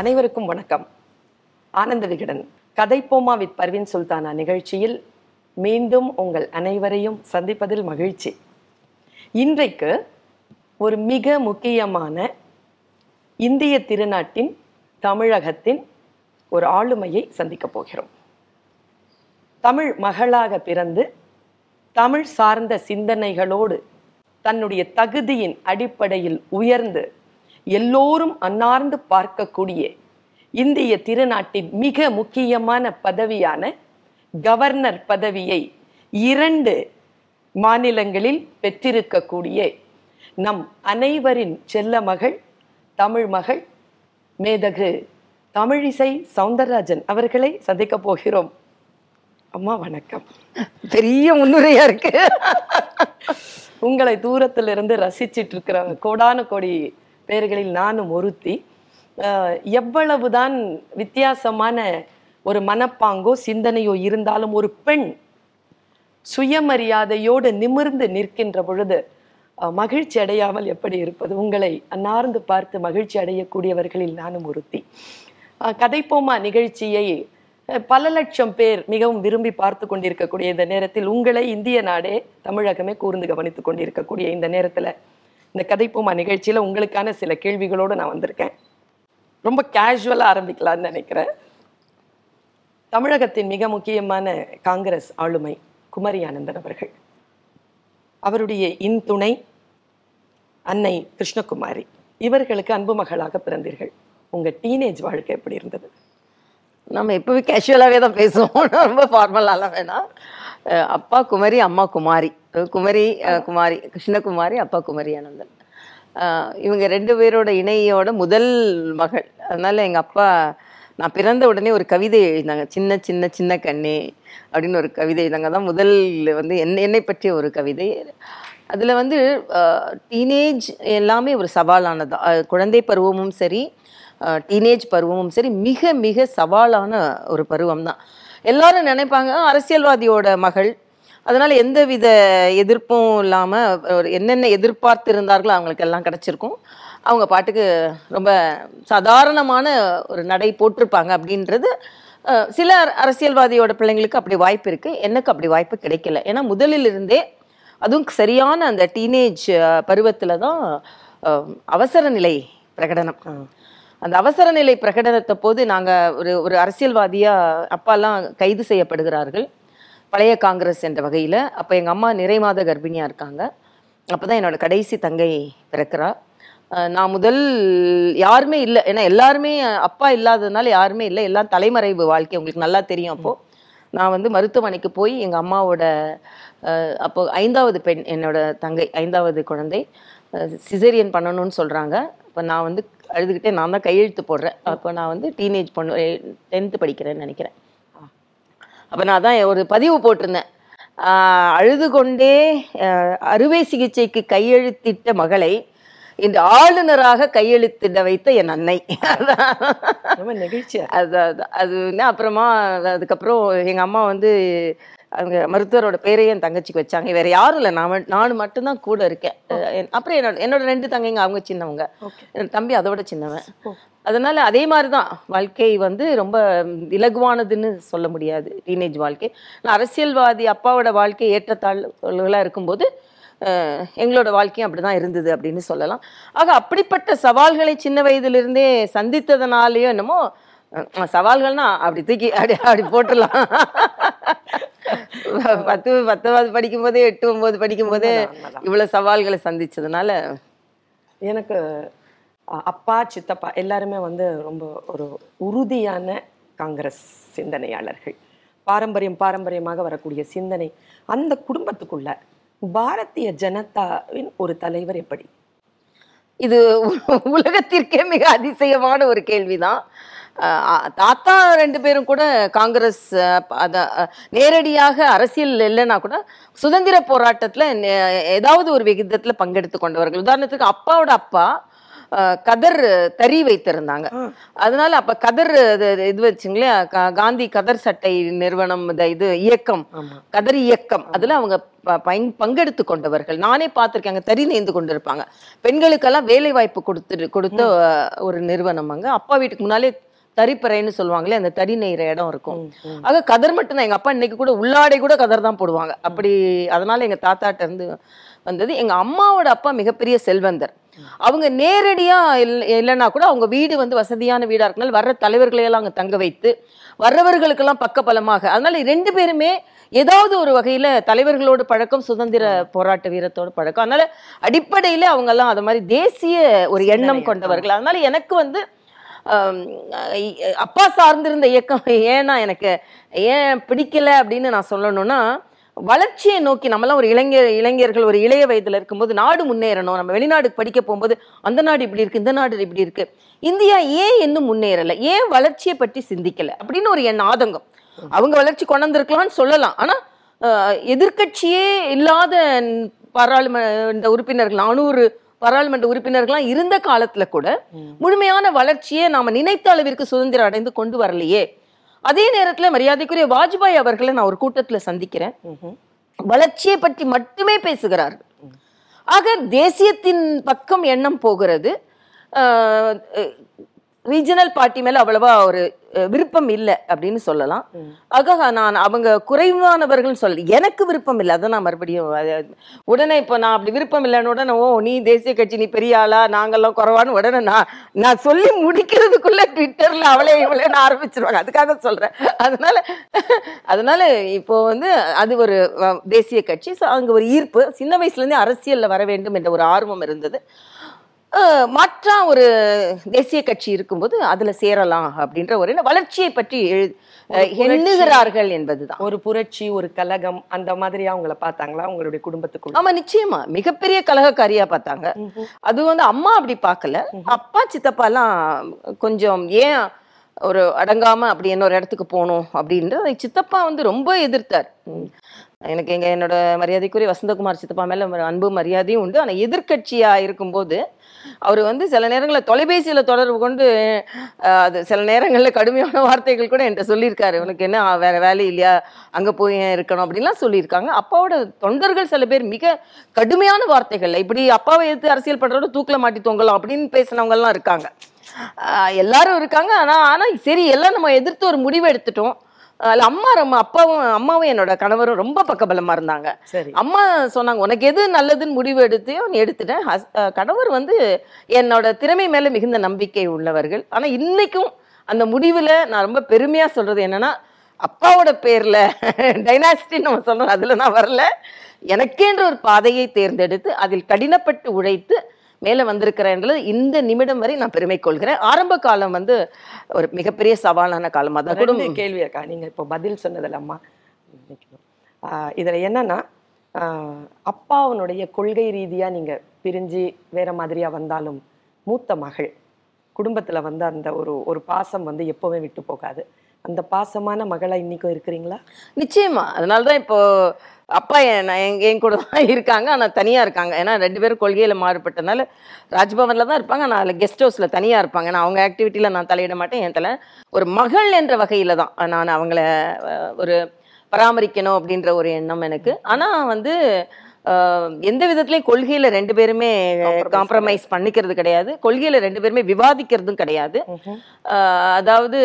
அனைவருக்கும் வணக்கம். ஆனந்த விகடன் கதைப்போமா வித் பர்வின் சுல்தானா நிகழ்ச்சியில் மீண்டும் உங்கள் அனைவரையும் சந்திப்பதில் மகிழ்ச்சி. இன்றைக்கு ஒரு மிக முக்கியமான இந்திய திருநாட்டின் தமிழகத்தின் ஒரு ஆளுமையை சந்திக்கப் போகிறோம். தமிழ் மகளாக பிறந்து தமிழ் சார்ந்த சிந்தனைகளோடு தன்னுடைய தகுதியின் அடிப்படையில் உயர்ந்து எல்லோரும் அன்னார்ந்து பார்க்கக்கூடிய இந்திய திருநாட்டின் மிக முக்கியமான பதவியான கவர்னர் பதவியை இரண்டு மாநிலங்களில் பெற்றிருக்கக்கூடிய நம் அனைவரின் செல்ல மகள் தமிழ் மகள் மேதகு தமிழிசை சவுந்தரராஜன் அவர்களை சந்திக்க போகிறோம். அம்மா வணக்கம். பெரிய முன்னுரையா இருக்கு. உங்களை தூரத்திலிருந்து ரசிச்சிட்டு இருக்கிற கோடான கோடி பேர்களில் நானும் ஒருத்தி. எவ்வளவுதான் வித்தியாசமான ஒரு மனப்பாங்கோ சிந்தனையோ இருந்தாலும் ஒரு பெண் சுயமரியாதையோடு நிமிர்ந்து நிற்கின்ற பொழுது மகிழ்ச்சி அடையாமல் எப்படி இருப்பது? உங்களை அன்னார்ந்து பார்த்து மகிழ்ச்சி அடையக்கூடியவர்களில் நானும் ஒருத்தி. கதைப்போமா நிகழ்ச்சியை? பல லட்சம் பேர் மிகவும் விரும்பி பார்த்து கொண்டிருக்கக்கூடிய இந்த நேரத்தில் உங்களை இந்திய நாடே தமிழகமே கூர்ந்து கவனித்துக் கொண்டிருக்கக்கூடிய இந்த நேரத்துல இந்த கதைப்போமா நிகழ்ச்சியில உங்களுக்கான சில கேள்விகளோடு நான் வந்திருக்கேன். ரொம்ப கேஷுவலா ஆரம்பிக்கலாம்னு நினைக்கிறேன். தமிழகத்தின் மிக முக்கியமான காங்கிரஸ் ஆளுமை குமரி ஆனந்தன் அவர்கள். அவருடைய இன்துணை அன்னை கிருஷ்ணகுமாரி. இவர்களுக்கு அன்பு மகளாக பிறந்தீர்கள். உங்க டீனேஜ் வாழ்க்கை எப்படி இருந்தது? நம்ம எப்பவுமே கேஷுவலாகவே தான் பேசுவோம். ரொம்ப ஃபார்மலாலாம் வேணாம். அப்பா குமரி அம்மா குமாரி. குமரி குமாரி கிருஷ்ணகுமாரி அப்பா குமரி ஆனந்தன். இவங்க ரெண்டு பேரோட இணையோட முதல் மகள். அதனால எங்கள் அப்பா நான் பிறந்த உடனே ஒரு கவிதை எழுதினாங்க. சின்ன சின்ன சின்ன கண்ணே அப்படின்னு ஒரு கவிதை எழுதாங்க தான் முதல் வந்து என்னை என்னை பற்றிய ஒரு கவிதை. அதில் வந்து டீனேஜ் எல்லாமே ஒரு சவாலானது குழந்தை பருவமும் சரி டீனேஜ் பருவமும் சரி மிக மிக சவாலான ஒரு பருவம் தான் எல்லாரும் நினைப்பாங்க அரசியல்வாதியோட மகள். அதனால எந்தவித எதிர்ப்பும் இல்லாமல் ஒரு என்னென்ன எதிர்பார்த்து இருந்தார்களோ அவங்களுக்கு எல்லாம் கிடைச்சிருக்கும். அவங்க பாட்டுக்கு ரொம்ப சாதாரணமான ஒரு நடை போட்டிருப்பாங்க அப்படின்றது சில அரசியல்வாதியோட பிள்ளைங்களுக்கு அப்படி வாய்ப்பு இருக்குது எனக்கு அப்படி வாய்ப்பு கிடைக்கல. ஏன்னா முதலில் இருந்தே அதுவும் சரியான அந்த டீனேஜ் பருவத்தில் தான் அவசர நிலை பிரகடனம். அந்த அவசர நிலை பிரகடனத்தை போது நாங்கள் ஒரு ஒரு அரசியல்வாதியா அப்பாலாம் கைது செய்யப்படுகிறார்கள். பழைய காங்கிரஸ் என்ற வகையில். அப்போ எங்கள் அம்மா நிறை மாத இருக்காங்க இருக்காங்க. அப்பதான் என்னோட கடைசி தங்கை பிறக்கிறா. நான் முதல் யாருமே இல்லை. ஏன்னா எல்லாருமே அப்பா இல்லாததுனால யாருமே இல்லை. எல்லாம் தலைமறைவு வாழ்க்கை. உங்களுக்கு நல்லா தெரியும் அப்போது நான் வந்து மருத்துவமனைக்கு போய் எங்கள் அம்மாவோட அப்போ ஐந்தாவது பெண் என்னோட தங்கை ஐந்தாவது குழந்தை சிசேரியன் பண்ணணும்னு சொல்கிறாங்க இப்போ நான் வந்து அழுதுகிட்டே நான் தான் கையெழுத்து போடுறேன். அப்போ நான் வந்து டீனேஜ் பொண்ணு டென்த்து படிக்கிறேன்னு நினைக்கிறேன். அப்போ நான் தான் ஒரு பதிவு போட்டிருந்தேன். ஆஹ் அழுது கொண்டே அறுவை சிகிச்சைக்கு கையெழுத்திட்ட மகளை இன்று ஆளுநராக கையெழுத்திட வைத்த என் அன்னை. ரொம்ப நெகிழ்ச்சியா? அது அது அப்புறமா அது- அதுக்கப்புறம் எங்க அம்மா வந்து அவங்க மருத்துவரோட பேரையும் என் தங்கச்சிக்கு வச்சாங்க. வேற யாரும் இல்லை. நான் நான் மட்டும்தான் கூட இருக்கேன். அப்புறம் என்னோட என்னோட ரெண்டு தங்கைங்க அவங்க சின்னவங்க. என்னோட தம்பி அதோட சின்னவன். அதனால அதே மாதிரி தான் வாழ்க்கை வந்து ரொம்ப இலகுவானதுன்னு சொல்ல முடியாது. டீனேஜ் வாழ்க்கை. நான் அரசியல்வாதி அப்பாவோட வாழ்க்கை ஏற்றத்தாழ்வுகளாக இருக்கும்போது எங்களோட வாழ்க்கையும் அப்படிதான் இருந்தது அப்படின்னு சொல்லலாம். ஆக அப்படிப்பட்ட சவால்களை சின்ன வயதிலிருந்தே சந்தித்ததனாலேயோ என்னமோ சவால்கள்னா அப்படி தூக்கி அப்படி அப்படி போட்டுடலாம். பத்து பத்தாவது படிக்கும் போதே எட்டு ஒன்பது படிக்கும் போதே. இவ்வளவு சவால்களை சந்திச்சதுனால? எனக்கு அப்பா சித்தப்பா எல்லாருமே வந்து ரொம்ப ஒரு உறுதியான காங்கிரஸ் சிந்தனையாளர்கள். பாரம்பரியம் பாரம்பரியமாக வரக்கூடிய சிந்தனை அந்த குடும்பத்துக்குள்ள பாரதிய ஜனதாவின் ஒரு தலைவர் எப்படி? இது உலகத்திற்கே மிக அதிசயமான ஒரு கேள்விதான். தாத்தா ரெண்டு பேரும் கூட காங்கிரஸ் அத நேரடியாக அரசியல் இல்லைன்னா கூட சுதந்திர போராட்டத்துல ஏதாவது ஒரு விகிதத்துல பங்கெடுத்து கொண்டவர்கள். உதாரணத்துக்கு அப்பாவோட அப்பா கதர் தறி வைத்திருந்தாங்க. அதனால அப்ப கதர் இது கா- காந்தி கதர் சட்டை நிறுவனம் இது இயக்கம் கதர் இயக்கம் அதுல அவங்க பங்கெடுத்து கொண்டவர்கள். நானே பார்த்திருக்கேன் அங்க தறி நெய்ந்து கொண்டிருப்பாங்க. பெண்களுக்கெல்லாம் வேலை வாய்ப்பு கொடுத்து கொடுத்த ஒரு நிறுவனம் அங்க. அப்பா வீட்டுக்கு முன்னாலே தறிப்பறைன்னு சொல்லுவாங்களே அந்த தறி நெய்கிற இடம் இருக்கும். ஆக கதர் மட்டும்தான் எங்க அப்பா இன்னைக்கு கூட உள்ளாடை கூட கதர் தான் போடுவாங்க. அப்படி அதனால எங்க தாத்தாட்ட இருந்து வந்தது. எங்க அம்மாவோட அப்பா மிகப்பெரிய செல்வந்தர். அவங்க நேரடியா இல்ல- இல்லைன்னா கூட அவங்க வீடு வந்து வசதியான வீடா இருக்கனால வர்ற தலைவர்களை எல்லாம் அங்க தங்க வைத்து வர்றவர்களுக்கெல்லாம் பக்கபலமாக அதனால ரெண்டு பேருமே ஏதாவது ஒரு வகையில தலைவர்களோட பழக்கம் சுதந்திர போராட்ட வீரத்தோட பழக்கம். அதனால அடிப்படையில அவங்க எல்லாம் அது மாதிரி தேசிய ஒரு எண்ணம் கொண்டவர்கள். அதனால எனக்கு வந்து அப்பா சார்ந்திருந்த இயக்கம் ஏன்னா எனக்கு ஏன் பிடிக்கல அப்படின்னு நான் சொல்லணும்னா வளர்ச்சியை நோக்கி நம்மலாம் ஒரு இளைஞர் இளைஞர்கள் ஒரு இளைய வயதுல இருக்கும்போது நாடு முன்னேறணும். நம்ம வெளிநாடுக்கு படிக்க போகும்போது அந்த நாடு இப்படி இருக்கு இந்த நாடு இப்படி இருக்கு. இந்தியா ஏன் இன்னும் முன்னேறல? ஏன் வளர்ச்சியை பற்றி சிந்திக்கல? அப்படின்னு ஒரு என் ஆதங்கம். அவங்க வளர்ச்சி கொண்டாந்துருக்கலாம்னு சொல்லலாம். ஆனா எதிர்கட்சியே எதிர்க்கட்சியே இல்லாத பாராளுமன்ற உறுப்பினர்கள் நானூறு பாராளுமன்ற உறுப்பினர்கள்லாம் இருந்த காலத்துல கூட. முழுமையான வளர்ச்சியை நாம நினைத்த அளவிற்கு சுதந்திரம் அடைந்து கொண்டு வரலையே. அதே நேரத்துல மரியாதைக்குரிய வாஜ்பாய் அவர்களை நான் ஒரு கூட்டத்துல சந்திக்கிறேன். வளர்ச்சியை பற்றி மட்டுமே பேசுகிறார் ஆக தேசியத்தின் பக்கம் எண்ணம் போகிறது. ரீஜனல் பார்ட்டி மேல அவ்வளவா ஒரு விருப்பம் இல்லை அப்படின்னு சொல்லலாம். ஆக நான் அவங்க குறைவானவர்கள் சொல்ல எனக்கு விருப்பம் இல்லை. அதை நான் மறுபடியும் உடனே இப்போ நான் அப்படி விருப்பம் இல்லைன்னு உடனே ஓ நீ தேசிய கட்சி நீ பெரிய ஆளா நாங்கெல்லாம் குறைவான்னு உடனே நான் நான் சொல்லி முடிக்கிறதுக்குள்ள ட்விட்டர்ல அவளே இவளேன்னு ஆரம்பிச்சிருவாங்க. அதுக்காக சொல்றேன். அதனால அதனால இப்போ வந்து அது ஒரு தேசிய கட்சி. ஸோ அங்க ஒரு ஈர்ப்பு. சின்ன வயசுல இருந்தே அரசியல்ல வர வேண்டும் என்ற ஒரு ஆர்வம் இருந்தது. மாற்றா ஒரு தேசிய கட்சி இருக்கும்போது அதுல சேரலாம் அப்படின்ற ஒரு. வளர்ச்சியை பற்றி ஒரு. எண்ணுகிறார்கள் என்பதுதான் ஒரு புரட்சி ஒரு கலகம் அந்த மாதிரியா உங்களை பார்த்தாங்களா உங்களுடைய குடும்பத்துக்குள்ள ஆமா நிச்சயமா மிகப்பெரிய கலகக்காரியா பார்த்தாங்க. அது வந்து அம்மா அப்படி பார்க்கல அப்பா சித்தப்பா எல்லாம் கொஞ்சம் ஏன் ஒரு அடங்காம அப்படி இன்னொரு இடத்துக்கு போகணும் அப்படின்ற சித்தப்பா வந்து ரொம்ப எதிர்த்தார். எனக்கு எங்கள் என்னோட மரியாதைக்குரிய வசந்தகுமார் சித்தப்பா மேல ஒரு அன்பு மரியாதையும் உண்டு. ஆனால் எதிர்க்கட்சியா இருக்கும்போது அவர் வந்து சில நேரங்களில் தொலைபேசியில் தொடர்பு கொண்டு அது சில நேரங்களில் கடுமையான வார்த்தைகள் கூட என்கிட்ட சொல்லியிருக்காரு. உனக்கு என்ன வேறு வேற வேலை இல்லையா? அங்கே போய் இருக்கணும்? அப்படின்லாம் சொல்லியிருக்காங்க. அப்பாவோட தொண்டர்கள் சில பேர் மிக கடுமையான வார்த்தைகள் இப்படி அப்பாவை எடுத்து அரசியல் பண்றோட தூக்கில் மாட்டி தொங்கலாம் அப்படின்னு பேசினவங்கலாம் இருக்காங்க. எல்லாரும் இருக்காங்க. ஆனால் ஆனால் சரி எல்லாம் நம்ம எதிர்த்து ஒரு முடிவு எடுத்துட்டோம். அதுல அம்மா ரொம்ப அப்பாவும் அம்மாவும் என்னோட கணவரும் ரொம்ப பக்கபலமா இருந்தாங்க. சரி. அம்மா சொன்னாங்க உனக்கு எது நல்லதுன்னு முடிவு எடுத்தியோ நீ எடுத்துட்டேன். ஹஸ்- கணவர் வந்து என்னோட திறமை மேல மிகுந்த நம்பிக்கை உள்ளவர்கள். ஆனா இன்னைக்கும் அந்த முடிவுல நான் ரொம்ப பெருமையா சொல்றது என்னன்னா அப்பாவோட பேர்ல டைனாஸ்டின்னு நம்ம சொல்றோம் அதுல நான் வரல. எனக்கென்ற ஒரு பாதையை தேர்ந்தெடுத்து அதில் கடினப்பட்டு உழைத்து மேல வந்திருக்கிறேன்றது இந்த நிமிடம் வரை நான் பெருமை கொள்கிறேன். ஆரம்ப காலம் வந்து ஒரு மிகப்பெரிய சவாலான காலமாக தான். கூட கேள்வி இருக்கா? நீங்க இப்போ பதில் சொன்னதுல அம்மா. ஆஹ் இதுல என்னன்னா ஆஹ் அப்பாவனுடைய கொள்கை ரீதியா நீங்க பிரிஞ்சு வேற மாதிரியா வந்தாலும் மூத்த மகள் குடும்பத்துல வந்து அந்த ஒரு ஒரு பாசம் வந்து எப்பவுமே விட்டு போகாது. அந்த பாசமான மகளா இன்னைக்கும் இருக்கிறீங்களா? நிச்சயமா. அதனாலதான் இப்போ அப்பா என் நான் என் என் கூட தான் இருக்காங்க. ஆனால் தனியாக இருக்காங்க. ஏன்னா ரெண்டு பேரும் கொள்கையில் மாறுபட்டனால ராஜ்பவனில் தான் இருப்பாங்க. நான் கெஸ்ட் ஹவுஸில் தனியாக இருப்பாங்க. நான் அவங்க ஆக்டிவிட்டியில் நான் தலையிட மாட்டேன். என் தலை ஒரு மகள் என்ற வகையில் தான் நான் அவங்கள ஒரு பராமரிக்கணும் அப்படின்ற ஒரு எண்ணம் எனக்கு. ஆனால் வந்து எந்த விதத்துலையும் கொள்கையில் ரெண்டு பேருமே காம்ப்ரமைஸ் பண்ணிக்கிறது கிடையாது. கொள்கையில் ரெண்டு பேருமே விவாதிக்கிறதும் கிடையாது. ஆஹ் அதாவது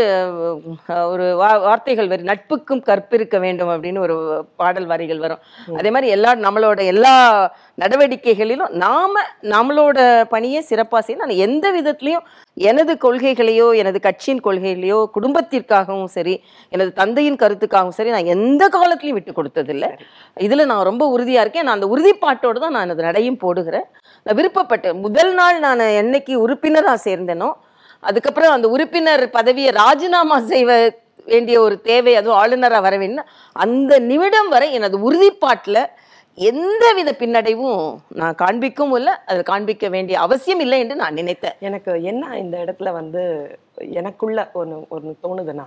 ஒரு வார்த்தைகள் வரும் நட்புக்கும் கற்பிருக்க வேண்டும் அப்படின்னு ஒரு பாடல் வரிகள் வரும். அதே மாதிரி எல்லா நம்மளோட எல்லா நடவடிக்கைகளிலும் நாம நம்மளோட பணியை சிறப்பாக செய்யணும். நான் எந்த விதத்துலையும் எனது கொள்கைகளையோ எனது கட்சியின் கொள்கைகளையோ குடும்பத்திற்காகவும் சரி எனது தந்தையின் கருத்துக்காகவும் சரி நான் எந்த காலத்துலையும் விட்டு கொடுத்ததில்லை. இதில் நான் ரொம்ப உறுதியாக இருக்கேன். நான் அந்த உறுதிப்பாட்டோடு தான் நான் எனது நடையும் போடுகிறேன். நான் விருப்பப்பட்டேன் முதல் நாள் நான் என்னைக்கு உறுப்பினராக சேர்ந்தேனோ அதுக்கப்புறம் அந்த உறுப்பினர் பதவியை ராஜினாமா செய்வ வேண்டிய ஒரு தேவை அதுவும் ஆளுநராக வர வேண்டும் அந்த நிமிடம் வரை எனது உறுதிப்பாட்டில் எந்தவித பின்னடைவும் நான் காண்பிக்கவும் இல்லை. அதை காண்பிக்க வேண்டிய அவசியம் இல்லை என்று நான் நினைத்தேன். எனக்கு என்ன இந்த இடத்துல வந்து எனக்குள்ள ஒன்று ஒன்று தோணுதுன்னா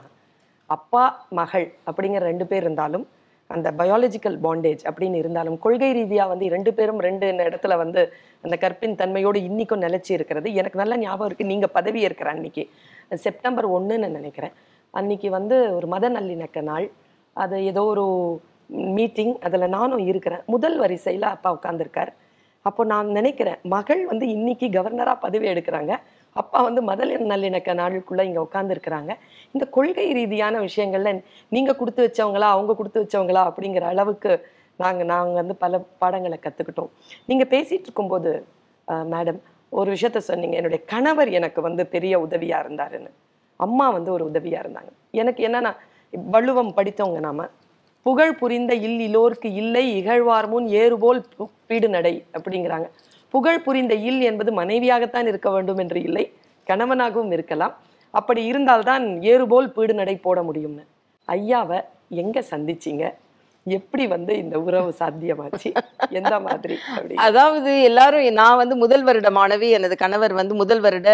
அப்பா மகள் அப்படிங்கிற ரெண்டு பேர் இருந்தாலும் அந்த பயாலஜிக்கல் பாண்டேஜ் அப்படின்னு இருந்தாலும் கொள்கை ரீதியாக வந்து இரண்டு பேரும் ரெண்டு இடத்துல வந்து அந்த கற்பின் தன்மையோடு இன்றைக்கும் நிலைச்சி இருக்கிறது. எனக்கு நல்ல ஞாபகம் இருக்குது நீங்கள் பதவி இருக்கிற அன்னைக்கு. செப்டம்பர் ஒன்றுன்னு நினைக்கிறேன். அன்னைக்கு வந்து ஒரு மத நல்லிணக்க நாள். அது ஏதோ ஒரு மீட்டிங் அதில் நானும் இருக்கிறேன். முதல் வரிசையில் அப்பா உட்காந்துருக்கார் அப்போ நான் நினைக்கிறேன் மகள் வந்து இன்னைக்கு கவர்னராக பதவி எடுக்கிறாங்க. அப்பா வந்து மதல் நல்லிணக்க நாளுக்குள்ளே இங்கே உட்காந்துருக்குறாங்க இந்த கொள்கை ரீதியான விஷயங்கள்ல நீங்கள் கொடுத்து வச்சவங்களா அவங்க கொடுத்து வச்சவங்களா அப்படிங்கிற அளவுக்கு நாங்கள் நாங்கள் வந்து பல பாடங்களை கற்றுக்கிட்டோம் நீங்கள் பேசிகிட்டு இருக்கும்போது மேடம் ஒரு விஷயத்த சொன்னீங்க. என்னுடைய கணவர் எனக்கு வந்து பெரிய உதவியாக இருந்தாருன்னு. அம்மா வந்து ஒரு உதவியாக இருந்தாங்க. எனக்கு என்னன்னா வள்ளுவம் படித்தவங்க நாம. புகழ் புரிந்த இல் இலோர்க்கு இல்லை இகழ்வார் முன் ஏறுபோல் பீடு நடை அப்படிங்கிறாங்க. புகழ் புரிந்த இல் என்பது மனைவியாகத்தான் இருக்க வேண்டும் என்று இல்லை கணவனாகவும் இருக்கலாம். அப்படி இருந்தால்தான் ஏறுபோல் பீடு நடை போட முடியும்னு. ஐயாவை எங்க சந்திச்சீங்க? எப்படி வந்து இந்த உறவு சாத்தியமாச்சு? எந்த மாதிரி அதாவது எல்லாரும் நான் வந்து முதல் வருட மாணவி எனது கணவர் வந்து முதல் வருட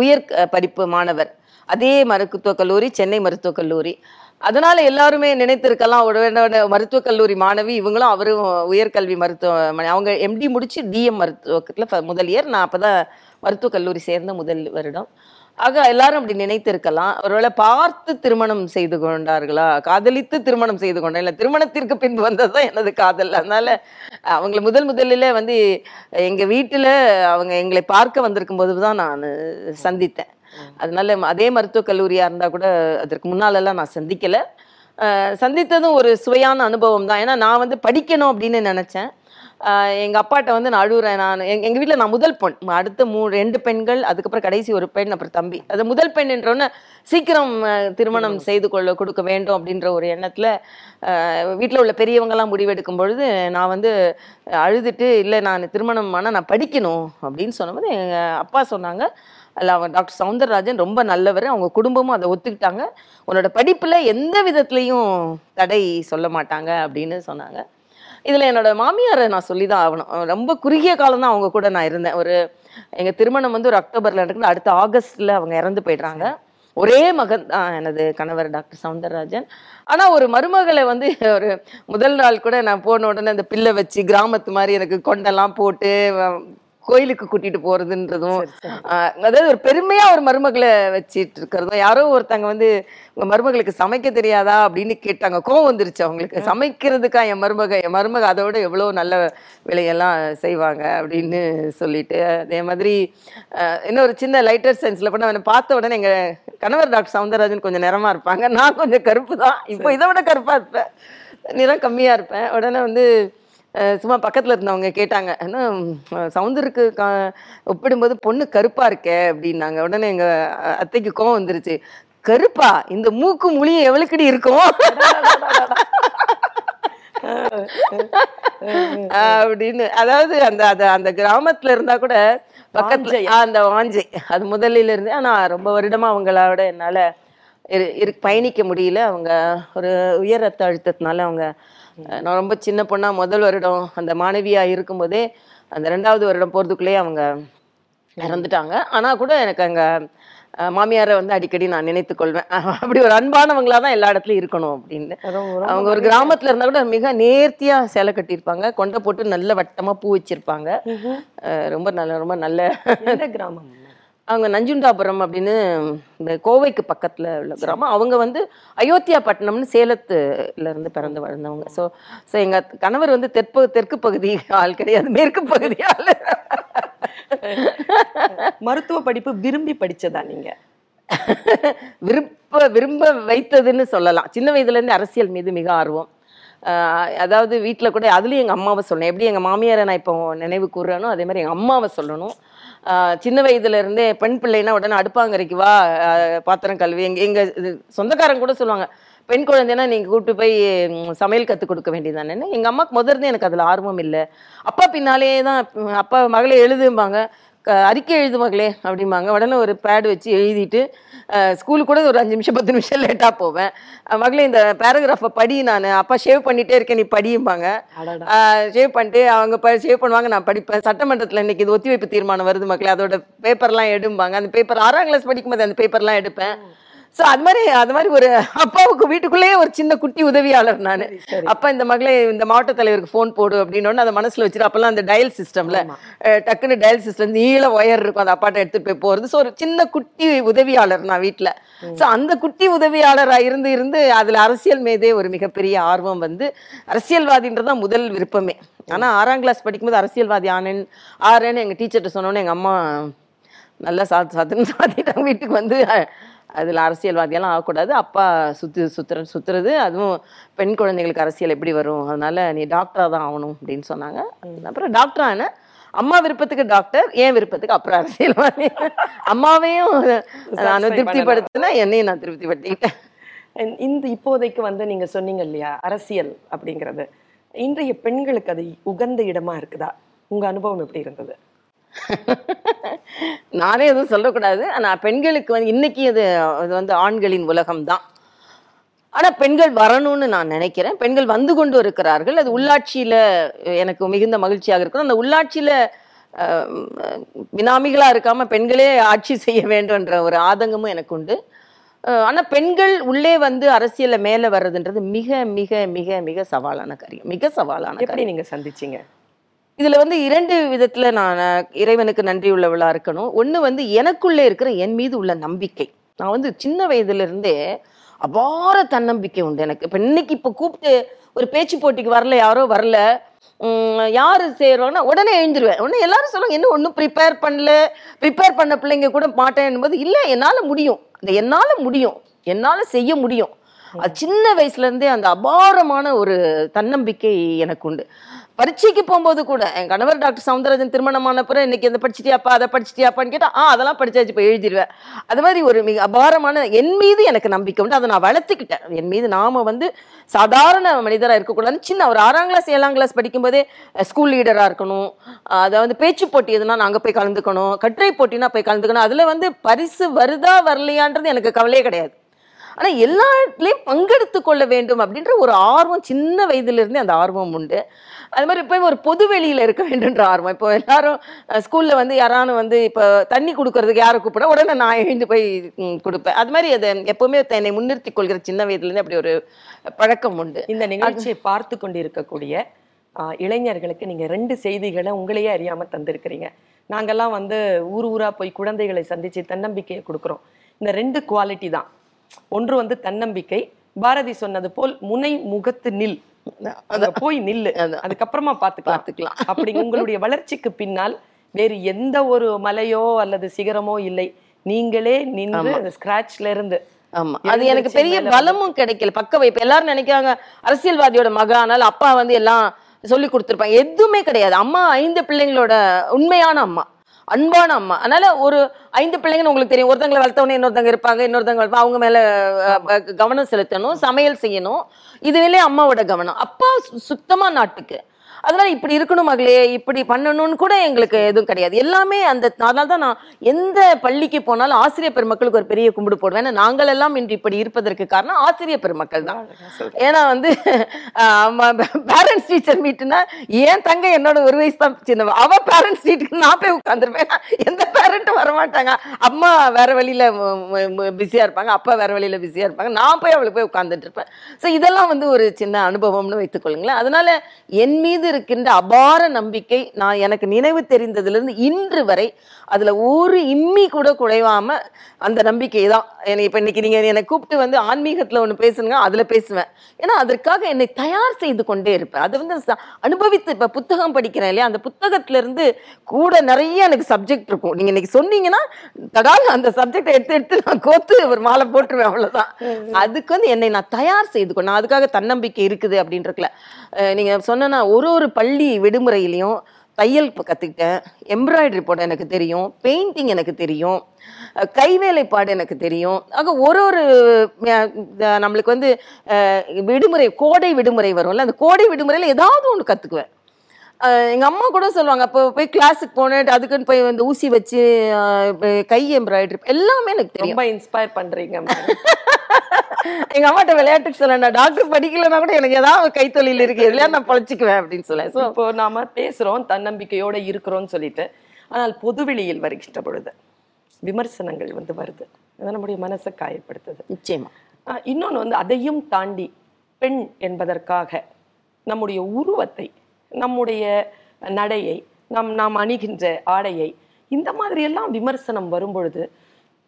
உயர் படிப்பு மாணவர். அதே மருத்துவக் கல்லூரி சென்னை மருத்துவக் கல்லூரி. அதனால எல்லாருமே நினைத்திருக்கலாம். உடனே மருத்துவக் கல்லூரி மாணவி இவங்களும் அவரும் உயர்கல்வி மருத்துவமனை. அவங்க எம்டி முடிச்சு டிஎம் மருத்துவத்தில் முதல் இயர். நான் அப்பதான் மருத்துவக் கல்லூரி சேர்ந்த முதல் வருடம். ஆக எல்லாரும் அப்படி நினைத்திருக்கலாம். ஒருவேளை பார்த்து திருமணம் செய்து கொண்டார்களா? காதலித்து திருமணம் செய்து கொண்டேன் இல்லை திருமணத்திற்கு பின்பு வந்ததுதான் எனது காதல். அதனால அவங்களை முதல் முதலில் வந்து எங்கள் வீட்டில் அவங்க எங்களை பார்க்க வந்திருக்கும் போது தான் நான் சந்தித்தேன். அதனால அதே மருத்துவக் கல்லூரியா இருந்தா கூட அதற்கு முன்னாலெல்லாம் நான் சந்திக்கல. சந்தித்ததும் ஒரு சுவையான அனுபவம் தான். ஏன்னா நான் வந்து படிக்கணும் அப்படின்னு நினைச்சேன். ஆஹ் எங்க அப்பாட்ட வந்து நான் அழுகுறேன் நான் எங்க எங்க வீட்ல நான் முதல் பெண் அடுத்த மூ ரெண்டு பெண்கள் அதுக்கப்புறம் கடைசி ஒரு பெண் அப்புறம் தம்பி. அது முதல் பெண் என்றோன்னே சீக்கிரம் திருமணம் செய்து கொள்ள கொடுக்க வேண்டும் அப்படின்ற ஒரு எண்ணத்துல வீட்ல உள்ள பெரியவங்கெல்லாம் முடிவெடுக்கும் பொழுது நான் வந்து அழுதுட்டு இல்லை நான் திருமணம் ஆனால் நான் படிக்கணும். அப்படின்னு சொன்னபோது எங்க அப்பா சொன்னாங்க அல்ல அவங்க டாக்டர் சவுந்தரராஜன் ரொம்ப நல்லவர். அவங்க குடும்பமும் அதை ஒத்துக்கிட்டாங்க. உன்னோட படிப்பில் எந்த விதத்துலையும் தடை சொல்ல மாட்டாங்க அப்படின்னு சொன்னாங்க. இதில் என்னோட மாமியாரை நான் சொல்லி தான் ஆகணும் ரொம்ப குறுகிய காலம் தான் அவங்க கூட நான் இருந்தேன். ஒரு எங்கள் திருமணம் வந்து ஒரு அக்டோபரில் நடக்குது. அடுத்த ஆகஸ்டில் அவங்க இறந்து போயிடுறாங்க. ஒரே மகன் தான் எனது கணவர் டாக்டர் சவுந்தரராஜன். ஆனால் ஒரு மருமகளை வந்து ஒரு முதல் நாள் கூட நான் போன உடனே அந்த பிள்ளை வச்சு கிராமத்து மாதிரி எனக்கு கொண்டெல்லாம் போட்டு கோயிலுக்கு கூட்டிட்டு போறதுன்றதும் அதாவது ஒரு பெருமையா ஒரு மருமகளை வச்சிட்டு இருக்கிறதும் யாரோ ஒருத்தங்க வந்து உங்க மருமகளுக்கு சமைக்க தெரியாதா அப்படின்னு கேட்டாங்க. கோவம் வந்துருச்சு அவங்களுக்கு. சமைக்கிறதுக்கா என் மருமக என் மருமக அதோட எவ்வளோ நல்ல வேலையெல்லாம் செய்வாங்க அப்படின்னு சொல்லிட்டு அதே மாதிரி இன்னொரு சின்ன லைட்டர் சென்ஸ்ல கூட அவனை பார்த்த உடனே எங்க கணவர் டாக்டர் சவுந்தரராஜன் கொஞ்சம் நிறமா இருப்பாங்க. நான் கொஞ்சம் கருப்பு தான். இப்போ இதை விட கருப்பா இருப்பேன். நிறம் கம்மியா இருப்பேன். உடனே வந்து சும்மா பக்கத்துல இருந்தவங்க கேட்டாங்க என்ன ம், சவுந்தருக்கு கா ஒப்பிடும்போது பொண்ணு கருப்பா இருக்கே அப்படின்னாங்க. உடனே எங்க அ- அத்தைக்கு கோவம் வந்துருச்சு. கருப்பா? இந்த மூக்கு முழியும் எவ்வளவுக்கடி இருக்கும்? அப்படின்னு. அதாவது அந்த அந்த அந்த கிராமத்துல இருந்தா கூட பக்கத்துல அந்த வாஞ்சை. அது முதலில இருந்து ஆனா ரொம்ப வருடமா அவங்களோட என்னால இரு- பயணிக்க முடியல. அவங்க ஒரு உயர் ரத்த அழுத்தத்தினால அவங்க நான் ரொம்ப சின்ன பொண்ணா முதல் வருடம் அந்த மாணவியா இருக்கும்போதே அந்த ரெண்டாவது வருடம் போறதுக்குள்ளேயே அவங்க இறந்துட்டாங்க. ஆனா கூட எனக்கு அங்க மாமியாரை வந்து அடிக்கடி நான் நினைத்துக் கொள்வேன். அப்படி ஒரு அன்பானவங்களா தான் எல்லா இடத்துலயும் இருக்கணும் அப்படின்னு. அவங்க ஒரு கிராமத்துல இருந்தா கூட மிக நேர்த்தியா சேலை கட்டியிருப்பாங்க. கொண்டை போட்டு நல்ல வட்டமா பூ வச்சிருப்பாங்க. ரொம்ப நல்ல ரொம்ப நல்ல கிராமம்? அவங்க நஞ்சுண்டாபுரம் அப்படின்னு இந்த கோவைக்கு பக்கத்துல உள்ள கிராமம். அவங்க வந்து அயோத்தியா பட்டினம்னு சேலத்துல இருந்து பிறந்து வளர்ந்தவங்க. ஸோ ஸோ எங்க கணவர் வந்து தெற்கு தெற்கு பகுதி ஆள் கிடையாது மேற்கு பகுதி ஆள். மருத்துவ படிப்பு விரும்பி படிச்சதா நீங்க? விருப்ப விரும்ப வைத்ததுன்னு சொல்லலாம். சின்ன வயதுல இருந்து அரசியல் மீது மிக ஆர்வம். அதாவது வீட்டில் கூட அதுலயும் எங்க அம்மாவை சொன்னேன். எப்படி எங்க மாமியாரை நான் இப்போ நினைவு கூறுறேனோ அதே மாதிரி எங்க அம்மாவை சொல்லணும். சின்ன வயதுலேருந்தே பெண் பிள்ளைனா உடனே அடுப்பாங்கரைக்கு வா பாத்திரம் கழுவி. எங்கள் எங்கள் இது சொந்தக்காரங்க கூட சொல்லுவாங்க பெண் குழந்தைனா நீங்கள் கூப்பிட்டு போய் சமையல் கற்றுக் கொடுக்க வேண்டியதானே எங்கள் அம்மாக்கு முதல்ல எனக்கு அதில் ஆர்வம் இல்லை. அப்பா பின்னாலே தான் அப்பா மகளே எழுதும்பாங்க. அறிக்கை எழுது மகளே அப்படிம்பாங்க. உடனே ஒரு பேட் வச்சு எழுதிட்டு ஸ்கூலுக்கு கூட ஒரு அஞ்சு நிமிஷம் பத்து நிமிஷம் லேட்டாக போவேன். மகளே இந்த பேராகிராஃபை படி நான். அப்பா ஷேவ் பண்ணிட்டே இருக்கேன் நீ படியும்பாங்க ஷேவ் பண்ணிட்டு அவங்க ப ஷேவ் பண்ணுவாங்க நான் படிப்பேன். சட்டமன்றத்தில் இன்னைக்கு இது ஒத்திவைப்பு தீர்மானம் வருது மக்களே. அதோட பேப்பர்லாம் எடும்பாங்க. அந்த பேப்பர் ஆறாம் கிளாஸ் படிக்கும்போது அந்த பேப்பர்லாம் எடுப்பேன். ஸோ அது மாதிரி அது மாதிரி ஒரு அப்பாவுக்கு வீட்டுக்குள்ளேயே ஒரு சின்ன குட்டி உதவியாளர் நான். அப்பா இந்த மகளே இந்த மாவட்ட தலைவருக்கு ஃபோன் போடு அப்படின்னு அதை மனசுல வச்சுட்டு அப்பெல்லாம் அந்த டயல் சிஸ்டம்ல. டக்குன்னு டயல் சிஸ்டம் நீள ஒயர் இருக்கும். அந்த அப்பாட்ட எடுத்து போய் போறது. ஸோ ஒரு சின்ன குட்டி உதவியாளர் நான் வீட்ல. ஸோ அந்த குட்டி உதவியாளரா இருந்து இருந்து அதுல அரசியல் மீதே ஒரு மிகப்பெரிய ஆர்வம் வந்து அரசியல்வாதின்றது தான் முதல் விருப்பமே. ஆனா ஆறாம் கிளாஸ் படிக்கும்போது அரசியல்வாதி ஆனேன் ஆறேன்னு எங்க டீச்சர்கிட்ட சொன்னோன்னே எங்க அம்மா நல்லா சாத்து சாத்துன்னு சாத்திட்டாங்க. வீட்டுக்கு வந்து அதுல அரசியல்வாதியெல்லாம் ஆகக்கூடாது. அப்பா சுத்து சுத்துற சுத்துறது. அதுவும் பெண் குழந்தைகளுக்கு அரசியல் எப்படி வரும்? அதனால நீ டாக்டரா தான் ஆகணும் அப்படின்னு சொன்னாங்க. அப்புறம் டாக்டர் ஆனேன் அம்மா விருப்பத்துக்கு டாக்டர் என் விருப்பத்துக்கு அப்புறம் அரசியல்வாதி. அம்மாவையும் நான் திருப்திப்படுத்தினா என்னையும் நான் திருப்திப்படுத்திக்கிட்டேன். இந்த இப்போதைக்கு வந்து நீங்க சொன்னீங்க இல்லையா? அரசியல் அப்படிங்கிறது. இன்றைய பெண்களுக்கு அது உகந்த இடமா இருக்குதா? உங்க அனுபவம் எப்படி இருந்தது? நானே எதுவும் சொல்லக்கூடாது. ஆனா பெண்களுக்கு வந்து இன்னைக்கு அது அது வந்து ஆண்களின் உலகம் தான் ஆனா பெண்கள் வரணும்னு நான் நினைக்கிறேன். பெண்கள் வந்து கொண்டு இருக்கிறார்கள். அது உள்ளாட்சியில எனக்கு மிகுந்த மகிழ்ச்சியாக இருக்கும். அந்த உள்ளாட்சியில அஹ், பினாமிகளா இருக்காம பெண்களே ஆட்சி செய்ய வேண்டும்ன்ற ஒரு ஆதங்கமும் எனக்கு உண்டு. அஹ், ஆனா பெண்கள் உள்ளே வந்து அரசியல்ல மேல வர்றதுன்றது மிக மிக மிக மிக சவாலான காரியம். மிக சவாலான எப்படி நீங்க சந்திச்சீங்க? இதுல வந்து இரண்டு விதத்துல நான் இறைவனுக்கு நன்றி உள்ளவளா இருக்கணும். ஒண்ணு வந்து எனக்குள்ளே இருக்கிற என் மீது உள்ள நம்பிக்கை. நான் வந்து சின்ன வயதுல இருந்தே அபார தன்னம்பிக்கை உண்டு எனக்கு. இப்ப இன்னைக்கு இப்ப கூப்பிட்டு ஒரு பேச்சு போட்டிக்கு வரல யாரோ வரல. யார் யாரு உடனே எழுந்துருவேன். உடனே எல்லாரும் சொல்லுவாங்க என்ன ஒன்றும் ப்ரிப்பேர் பண்ணல? ப்ரிப்பேர் பண்ண பிள்ளைங்க கூட மாட்டேன் போது இல்லை என்னால் முடியும். அந்த என்னால் முடியும். என்னால் செய்ய முடியும். அது சின்ன வயசுலேருந்தே அந்த அபாரமான ஒரு தன்னம்பிக்கை எனக்கு உண்டு. பரீட்சைக்கு போகும்போது கூட என் கணவர் டாக்டர் சவுந்தரராஜன் திருமணமான பிறகு இன்னைக்கு இந்த படிச்சிட்டியாப்பா அதை படிச்சிட்டியாப்பான்னு கேட்டால் ஆ அதெல்லாம் படிச்சாச்சு இப்போ எழுதிடுவேன் அது மாதிரி ஒரு மிக அபாரமான என் மீது எனக்கு நம்பிக்கை உண்டு. அதை நான் வளர்த்துக்கிட்டேன். என் மீது நாம் வந்து சாதாரண மனிதராக இருக்கக்கூடாதுன்னு சின்ன ஒரு ஆறாம் கிளாஸ் ஏழாம் கிளாஸ் படிக்கும்போதே ஸ்கூல் லீடராக இருக்கணும். அதை வந்து பேச்சு போட்டி எதுனா நாங்கள் போய் கலந்துக்கணும். கட்டுரை போட்டினா போய் கலந்துக்கணும். அதில் வந்து பரிசு வருதா வரலையான்றது எனக்கு கவலையே கிடையாது. ஆனா எல்லாத்துலயும் பங்கெடுத்து கொள்ள வேண்டும் அப்படின்ற ஒரு ஆர்வம் சின்ன வயதுல இருந்தே அந்த ஆர்வம் உண்டு. அது மாதிரி இப்போ ஒரு பொது வெளியில இருக்க வேண்டும்ன்ற ஆர்வம். இப்போ எல்லாரும் ஸ்கூல்ல வந்து யாரானும் வந்து இப்போ தண்ணி கொடுக்கறதுக்கு யாரை கூப்பிட உடனே நான் எழுந்து போய் கொடுப்பேன். அது மாதிரி அதை எப்பவுமே என்னை முன்னிறுத்தி கொள்கிற சின்ன வயதுல இருந்து அப்படி ஒரு பழக்கம் உண்டு. இந்த நிகழ்ச்சியை பார்த்து கொண்டிருக்கக்கூடிய ஆஹ், இளைஞர்களுக்கு நீங்க ரெண்டு செய்திகளை உங்களையே அறியாம தந்திருக்கிறீங்க. நாங்கெல்லாம் வந்து ஊர் ஊரா போய் குழந்தைகளை சந்திச்சு தன்னம்பிக்கையை கொடுக்குறோம். இந்த ரெண்டு குவாலிட்டி தான். ஒன்று வந்து தன்னம்பிக்கை பாரதி சொன்னது போல் முனை முகத்து நில். அங்க போய் நில்லு. அதுக்கப்புறமா பார்த்துக்கலாம். பார்த்துக்கலாம். அப்படி உங்களுடைய வளர்ச்சிக்கு பின்னால் வேறு எந்த ஒரு மலையோ அல்லது சிகரமோ இல்லை. நீங்களே நின்று ஸ்கிராச்ல இருந்து ஆமா. அது எனக்கு பெரிய பலமும் கிடைக்கல. பக்க வைப்பு எல்லாரும் நினைக்கிறாங்க அரசியல்வாதியோட மக ஆனால் அப்பா வந்து எல்லாம் சொல்லி கொடுத்துருப்பாங்க. எதுவுமே கிடையாது. அம்மா ஐந்து பிள்ளைங்களோட உண்மையான அம்மா. அன்பான அம்மா. அதனால ஒரு ஐந்து பிள்ளைங்கன்னு உங்களுக்கு தெரியும். ஒருத்தங்களை வளர்த்தவொடனே இன்னொருத்தங்க இருப்பாங்க இன்னொருத்தங்க வளர்ப்பா அவங்க மேல கவனம் செலுத்தணும் சமையல் செய்யணும். இதுவிலே அம்மாவோட கவனம். அப்பா சு- சுத்தமா நாட்டுக்கு. அதனால இப்படி இருக்கணும் மகளே இப்படி பண்ணணும்னு கூட எங்களுக்கு எதுவும் கிடையாது. எல்லாமே அந்த அதனால தான் நான் எந்த பள்ளிக்கு போனாலும் ஆசிரியர் பெருமக்களுக்கு ஒரு பெரிய கும்பிடு போடுவேன். ஏன்னா நாங்கள் எல்லாம் இன்று இப்படி இருப்பதற்கு காரணம் ஆசிரியர் பெருமக்கள் தான். ஏன்னா வந்து பேரண்ட்ஸ் டீச்சர் மீட்டுனா என் தங்க என்னோட ஒரு வயசு தான் சின்னவ அவ பேரண்ட்ஸ் மீட்டுக்கு நான் போய் உட்காந்துருப்பேன் எந்த பேரண்ட்டும் வரமாட்டாங்க. அம்மா வேற வழியில பிஸியா இருப்பாங்க. அப்பா வேற வழியில பிஸியா இருப்பாங்க. நான் போய் அவளுக்கு போய் உட்காந்துட்டு இருப்பேன். ஸோ இதெல்லாம் வந்து ஒரு சின்ன அனுபவம்னு வைத்துக்கொள்ளுங்களேன். அதனால என் மீது இருக்கின்ற அபார நம்பிக்கை நான் எனக்கு நினைவு தெரிந்ததிலிருந்து இன்று வரை அதுல ஒரு இம்மி கூட குறைவாம அந்த நம்பிக்கை தான் என்னை இப்ப இன்னைக்கு நீங்க என்னை கூப்பிட்டு வந்து ஆன்மீகத்துல ஒண்ணு பேசுங்க அதுல பேசுவேன். ஏன்னா அதற்காக என்னை தயார் செய்து கொண்டே இருப்பேன். அது வந்து அனுபவித்து இப்ப புத்தகம் படிக்கிறேன் இல்லையா? அந்த புத்தகத்துல இருந்து கூட நிறைய எனக்கு சப்ஜெக்ட் இருக்கும். நீங்க இன்னைக்கு சொன்னீங்கன்னா தடால் அந்த சப்ஜெக்ட் எடுத்து எடுத்து நான் கோத்து ஒரு மாலை போட்டுருவேன் அவ்வளவுதான். அதுக்கு வந்து என்னை நான் தயார் செய்து கொண்டேன் அதுக்காக தன்னம்பிக்கை இருக்குது அப்படின்றதுல அஹ் நீங்க சொன்னா ஒரு ஒரு பள்ளி விடுமுறையிலையும் தையல் கற்றுக்கிட்டேன் எம்ப்ராய்டரி போட எனக்கு தெரியும். பெயிண்டிங் எனக்கு தெரியும். கைவேலைப்பாடு எனக்கு தெரியும். ஆக ஒரு ஒரு நம்மளுக்கு வந்து விடுமுறை கோடை விடுமுறை வரும்ல அந்த கோடை விடுமுறையில் ஏதாவது ஒன்று கற்றுக்குவேன் எங்க அம்மா கூட சொல்லுவாங்க அப்போ போய் கிளாஸுக்கு போனேன் அதுக்குன்னு போய் வந்து ஊசி வச்சு கை எம்ப்ராய்டரி எல்லாமே எனக்கு தெரியும். ரொம்ப இன்ஸ்பயர் பண்றீங்க எங்க அம்மாட்ட விளையாட்டுக்கு சொல்ல நான் டாக்டர் படிக்கலைன்னா கூட எனக்கு ஏதாவது கைத்தொழில் இருக்கு எதுலயா நான் பழச்சிக்குவேன் அப்படின்னு சொல்ல ஸோ இப்போ நாம பேசுறோம் தன்னம்பிக்கையோட இருக்கிறோம்னு சொல்லிட்டு. ஆனால் பொதுவெளியில் வருகின்ற பொழுது விமர்சனங்கள் வந்து வருது. அது நம்முடைய மனசை காயப்படுத்துது. நிச்சயமா. ஆஹ் இன்னொன்னு வந்து அதையும் தாண்டி பெண் என்பதற்காக நம்முடைய உருவத்தை நம்முடைய நடையை நம் நாம் அணிகின்ற ஆடையை இந்த மாதிரி எல்லாம் விமர்சனம் வரும்பொழுது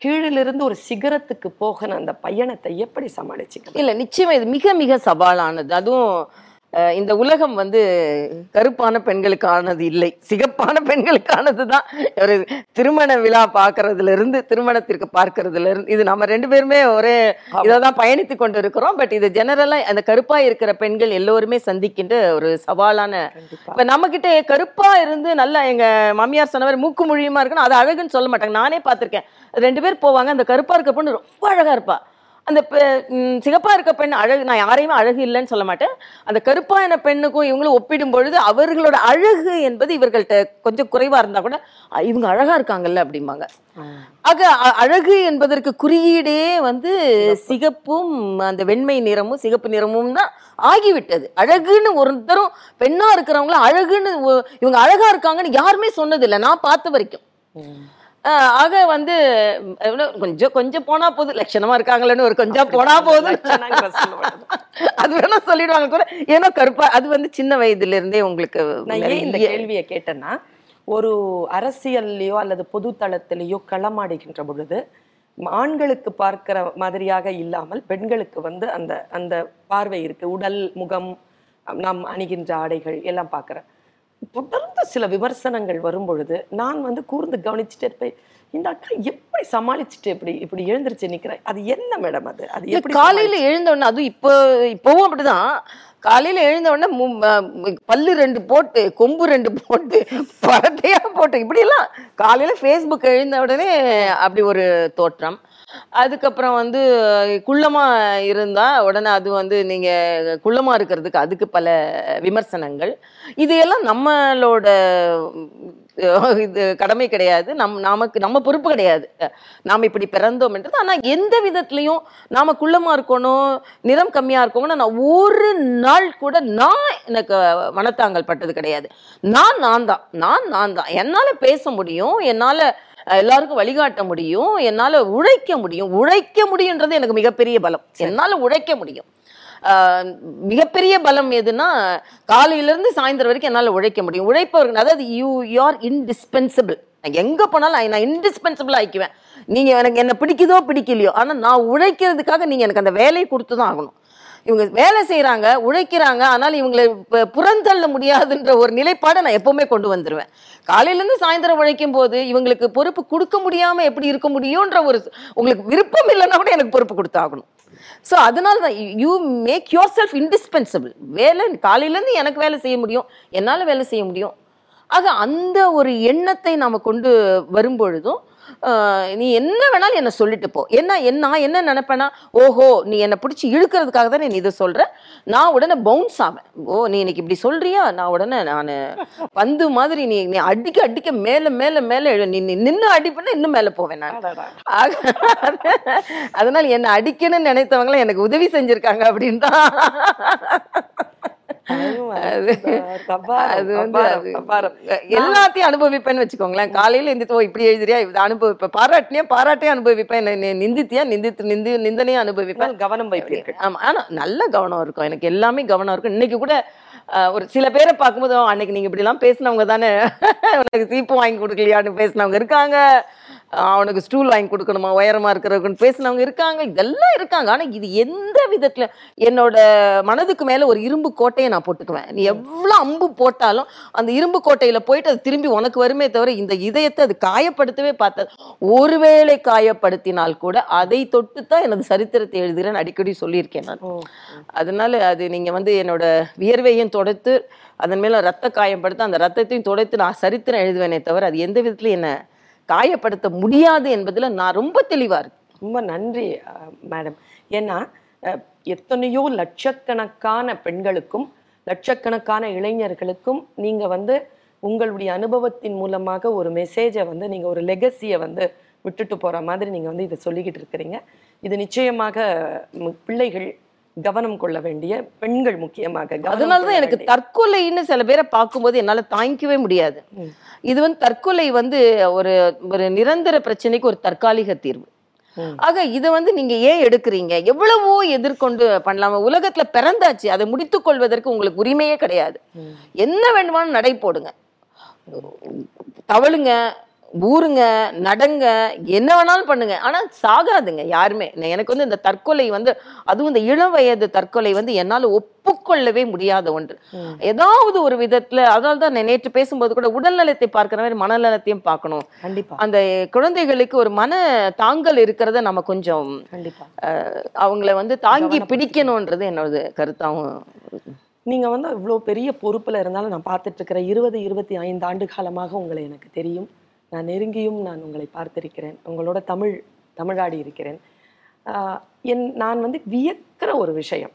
கீழிலிருந்து ஒரு சிகரத்துக்கு போகிற அந்த பயணத்தை எப்படி சமாளிச்சுக்க இல்லை நிச்சயமா இது மிக மிக சவாலானது. அதுவும் இந்த உலகம் வந்து கருப்பான பெண்களுக்கானது இல்லை. சிகப்பான பெண்களுக்கானது தான் ஒரு திருமண விழா பார்க்கறதுல இருந்து திருமணத்திற்கு பார்க்கறதுல இருந்து இது நம்ம ரெண்டு பேருமே ஒரே இதை தான் பயணித்து கொண்டு இருக்கிறோம் பட் இது ஜெனரலா அந்த கருப்பா இருக்கிற பெண்கள் எல்லோருமே சந்திக்கின்ற ஒரு சவாலான இப்ப நம்ம கிட்ட கருப்பா இருந்து நல்லா எங்க மாமியார் சொன்னவர் மூக்கு மொழியுமா இருக்குன்னு அது அழகுன்னு சொல்ல மாட்டாங்க. நானே பார்த்திருக்கேன். ரெண்டு பேர் போவாங்க. அந்த கருப்பா இருக்க பொண்ணு ரொம்ப அழகா இருப்பா. அந்த சிகப்பா இருக்க பெண் அழகு நான் யாரையுமே அழகு இல்லைன்னு சொல்ல மாட்டேன். அந்த கருப்பான பெண்ணுக்கும் இவங்களும் ஒப்பிடும் பொழுது அவர்களோட அழகு என்பது இவர்கள்ட்ட கொஞ்சம் குறைவா இருந்தா கூட "அ, இவங்க அழகா இருக்காங்கல்ல அப்படிம்பாங்க. ஆக அழகு என்பதற்கு குறியீடே வந்து சிகப்பும் அந்த வெண்மை நிறமும் சிகப்பு நிறமும் தான் ஆகிவிட்டது. அழகுன்னு ஒருத்தரும் பெண்ணா இருக்கிறவங்கள அழகுன்னு இவங்க அழகா இருக்காங்கன்னு யாருமே சொன்னதில்லை. நான் பார்த்த வரைக்கும். ஆக வந்து கொஞ்சம் கொஞ்சம் போனா போதும். லட்சணமா இருக்காங்களேன்னு ஒரு கொஞ்சம் போனா போதும். அது வேணா சொல்லிடுவாங்க கூட. ஏன்னா கருப்பா அது வந்து சின்ன வயதுல இருந்தே உங்களுக்கு நான் ஏன் இந்த கேள்வியை கேட்டேன்னா ஒரு அரசியல்லையோ அல்லது பொது தளத்திலேயோ களமாடுகின்ற பொழுது ஆண்களுக்கு பார்க்கிற மாதிரியாக இல்லாமல் பெண்களுக்கு வந்து அந்த அந்த பார்வை இருக்கு. உடல் முகம் நாம் அணிகின்ற ஆடைகள் எல்லாம் பார்க்கிறேன். தொடர்ந்து சில விமர்சனங்கள் வரும் பொழுது நான் வந்து கூர்ந்து கவனிச்சுட்டே இருப்பேன். இந்த அக்கா எப்படி சமாளிச்சுட்டு இப்படி இப்படி எழுந்திருச்சு நிக்கிறேன் அது என்ன மேடம் அது? அது எப்படி காலையில எழுந்த உடனே அதுவும் இப்போ இப்பவும் அப்படிதான். காலையில எழுந்த உடனே பல்லு ரெண்டு போட்டு கொம்பு ரெண்டு போட்டு பரட்டையா போட்டு இப்படி எல்லாம் காலையில ஃபேஸ்புக் எழுந்த உடனே அப்படி ஒரு தோற்றம். அதுக்கப்புறம் வந்து குள்ளமா இருந்தா உடனே அது வந்து நீங்க குள்ளமா இருக்கிறதுக்கு அதுக்கு பல விமர்சனங்கள். இது எல்லாம் நம்மளோட இது கடமை கிடையாது. நம் நமக்கு நம்ம பொறுப்பு கிடையாது. நாம் இப்படி பிறந்தோம்ன்றது ஆனால் ஆனா எந்த விதத்துலயும் நாம குள்ளமா இருக்கணும் நிறம் கம்மியா இருக்கணும்னு நான் ஒரு நாள் கூட நான் எனக்கு மனத்தாங்கல் பட்டது கிடையாது. நான் நான் தான் நான் நான் தான் என்னால் பேச முடியும். என்னால் எல்லாருக்கும் வழிகாட்ட முடியும் என்னால உழைக்க முடியும். உழைக்க முடியுன்றது எனக்கு மிகப்பெரிய பலம். என்னால உழைக்க முடியும். மிகப்பெரிய பலம் எதுனா காலையில இருந்து சாயந்தரம் வரைக்கும் என்னால உழைக்க முடியும். உழைப்பவர்கள் அதாவது யூ யூஆர் இன்டிஸ்பென்சிபிள் எங்க போனாலும் நான் இன்டிஸ்பென்சிபிள் ஆயிக்குவேன் நீங்க எனக்கு என்ன பிடிக்குதோ பிடிக்கலையோ ஆனா நான் உழைக்கிறதுக்காக நீங்க எனக்கு அந்த வேலையை கொடுத்து தான் ஆகணும். இவங்க வேலை செய்றாங்க உழைக்கிறாங்க ஆனால் இவங்களை புறந்தள்ள முடியாதுன்ற ஒரு நிலைப்பாடை நான் எப்பவுமே கொண்டு வந்துருவேன். காலையிலேருந்து சாயந்தரம் உழைக்கும் போது இவங்களுக்கு பொறுப்பு கொடுக்க முடியாம எப்படி இருக்க முடியும்ன்ற ஒரு உங்களுக்கு விருப்பம் இல்லைன்னா கூட எனக்கு பொறுப்பு கொடுத்தாகணும். ஸோ அதனால தான் you make yourself indispensable வேலை காலையிலேருந்து எனக்கு வேலை செய்ய முடியும் என்னால் வேலை செய்ய முடியும். ஆக அந்த ஒரு எண்ணத்தை நாம் கொண்டு வரும்பொழுதும் நீ என்ன வேணாலும் என்னை சொல்லிட்டு போ. என்ன என்ன நான் என்ன நினைப்பேன்னா ஓஹோ நீ என்னை பிடிச்சி இழுக்கிறதுக்காக தான் நீ இதை சொல்ற? நான் உடனே பவுன்ஸ் ஆவேன். ஓ நீ இன்னைக்கு இப்படி சொல்றியா? நான் உடனே நான் பந்து மாதிரி நீ நீ அடிக்க அடிக்க மேலே மேலே மேலே நீ நின்று அடிப்பேன்னா இன்னும் மேலே போவேன் நான். அதனால என்ன அடிக்கணும்னு நினைத்தவங்கள எனக்கு உதவி செஞ்சிருக்காங்க அப்படின்னு தான் அது- வந்து. எல்லாத்தையும் அனுபவிப்பேன்னு வச்சுக்கோங்களேன். காலையில எந்திரித்து இப்படி எழுதுறியா? இதை அனுபவிப்பேன் பாராட்டினியா பாராட்டியே அனுபவிப்பேன். என்ன- நிந்தித்தியா? நிந்தித்து நிந்து நிந்தனையும் அனுபவிப்பேன். கவனம் வைப்பீர்கள் ஆமா. ஆனா நல்ல கவனம் இருக்கும். எனக்கு எல்லாமே கவனம் இருக்கும். இன்னைக்கு கூட ஒரு சில பேரை பார்க்கும்போது "ஓ, அன்னைக்கு நீங்க இப்படி எல்லாம் பேசினவங்க தானே. உனக்கு சீப்பு வாங்கி கொடுக்கலையான்னு பேசினவங்க இருக்காங்க. அவனுக்கு ஸ்டூல் வாங்கி கொடுக்கணுமா? உயரமா இருக்கிறவங்கன்னு பேசினவங்க இருக்காங்க. இதெல்லாம் இருக்காங்க. ஆனா இது எந்த விதத்துல என்னோட மனதுக்கு மேல ஒரு இரும்பு கோட்டையை நான் போட்டுக்குவேன். நீ எவ்வளவு அம்பு போட்டாலும் அந்த இரும்பு கோட்டையில போயிட்டு அது திரும்பி உனக்கு வருமே தவிர இந்த இதயத்தை அது காயப்படுத்தவே பார்த்தது ஒருவேளை காயப்படுத்தினால் கூட அதை தொட்டு தான் எனது சரித்திரத்தை எழுதுகிறேன் அடிக்கடி சொல்லியிருக்கேன் நான். அதனால அது நீங்க வந்து என்னோட வியர்வையும் துடைத்து அதன் மேல ரத்த காயப்படுத்த அந்த ரத்தத்தையும் துடைத்து நான் சரித்திரம் எழுதுவேனே தவிர அது எந்த விதத்துல என்ன காயப்படுத்த முடியாது என்பதில் நான் ரொம்ப தெளிவாக இருக்கேன். ரொம்ப நன்றி மேடம். ஏன்னா எத்தனையோ லட்சக்கணக்கான பெண்களுக்கும் லட்சக்கணக்கான இளைஞர்களுக்கும் நீங்கள் வந்து உங்களுடைய அனுபவத்தின் மூலமாக ஒரு மெசேஜை வந்து நீங்கள் ஒரு லெகசியை வந்து விட்டுட்டு போகிற மாதிரி நீங்கள் வந்து இதை சொல்லிக்கிட்டு இருக்கிறீங்க. இது நிச்சயமாக பிள்ளைகள் கவனம் கொள்ள வேண்டிய பெண்கள் முக்கியமாக அதனாலதான் எனக்கு தற்கொலைன்னு சில பேரை பார்க்கும்போது என்னால தாங்கிக்கவே முடியாது. இது வந்து தற்கொலை வந்து ஒரு ஒரு நிரந்தர பிரச்சனைக்கு ஒரு தற்காலிக தீர்வு. ஆக இதை வந்து நீங்க ஏன் எடுக்கிறீங்க? எவ்வளவோ எதிர்கொண்டு பண்ணலாம. உலகத்துல பிறந்தாச்சு. அதை முடித்துக் கொள்வதற்கு உங்களுக்கு உரிமையே கிடையாது. என்ன வேண்டுமானும் நடை போடுங்க. தவழுங்க. ஊருங்க நடங்க என்ன வேணாலும் பண்ணுங்க. ஆனா சாகாதுங்க யாருமே. எனக்கு வந்து இந்த தற்கொலை வந்து அதுவும் இந்த இளம் வயது தற்கொலை வந்து என்னால ஒப்புக்கொள்ளவே முடியாத ஒன்று. ஏதாவது ஒரு விதத்துல அதனால தான் நேற்று பேசும்போது கூட உடல் நலத்தை பார்க்கிற மாதிரி மனநலத்தையும் பார்க்கணும். கண்டிப்பா. அந்த குழந்தைகளுக்கு ஒரு மன தாங்கல் இருக்கிறத நம்ம கொஞ்சம் அவங்கள வந்து தாங்கி பிடிக்கணும்ன்றது என்னோட கருத்தாவும். நீங்க வந்து இவ்வளோ பெரிய பொறுப்புல இருந்தாலும் நான் பார்த்துட்டு இருக்கிற இருபது இருபத்தி ஐந்து ஆண்டு காலமாக உங்களை எனக்கு தெரியும். நான் நெருங்கியும் நான் உங்களை பார்த்திருக்கிறேன். உங்களோட தமிழ் தமிழாடி இருக்கிறேன். என் நான் வந்து வியக்கிற ஒரு விஷயம்.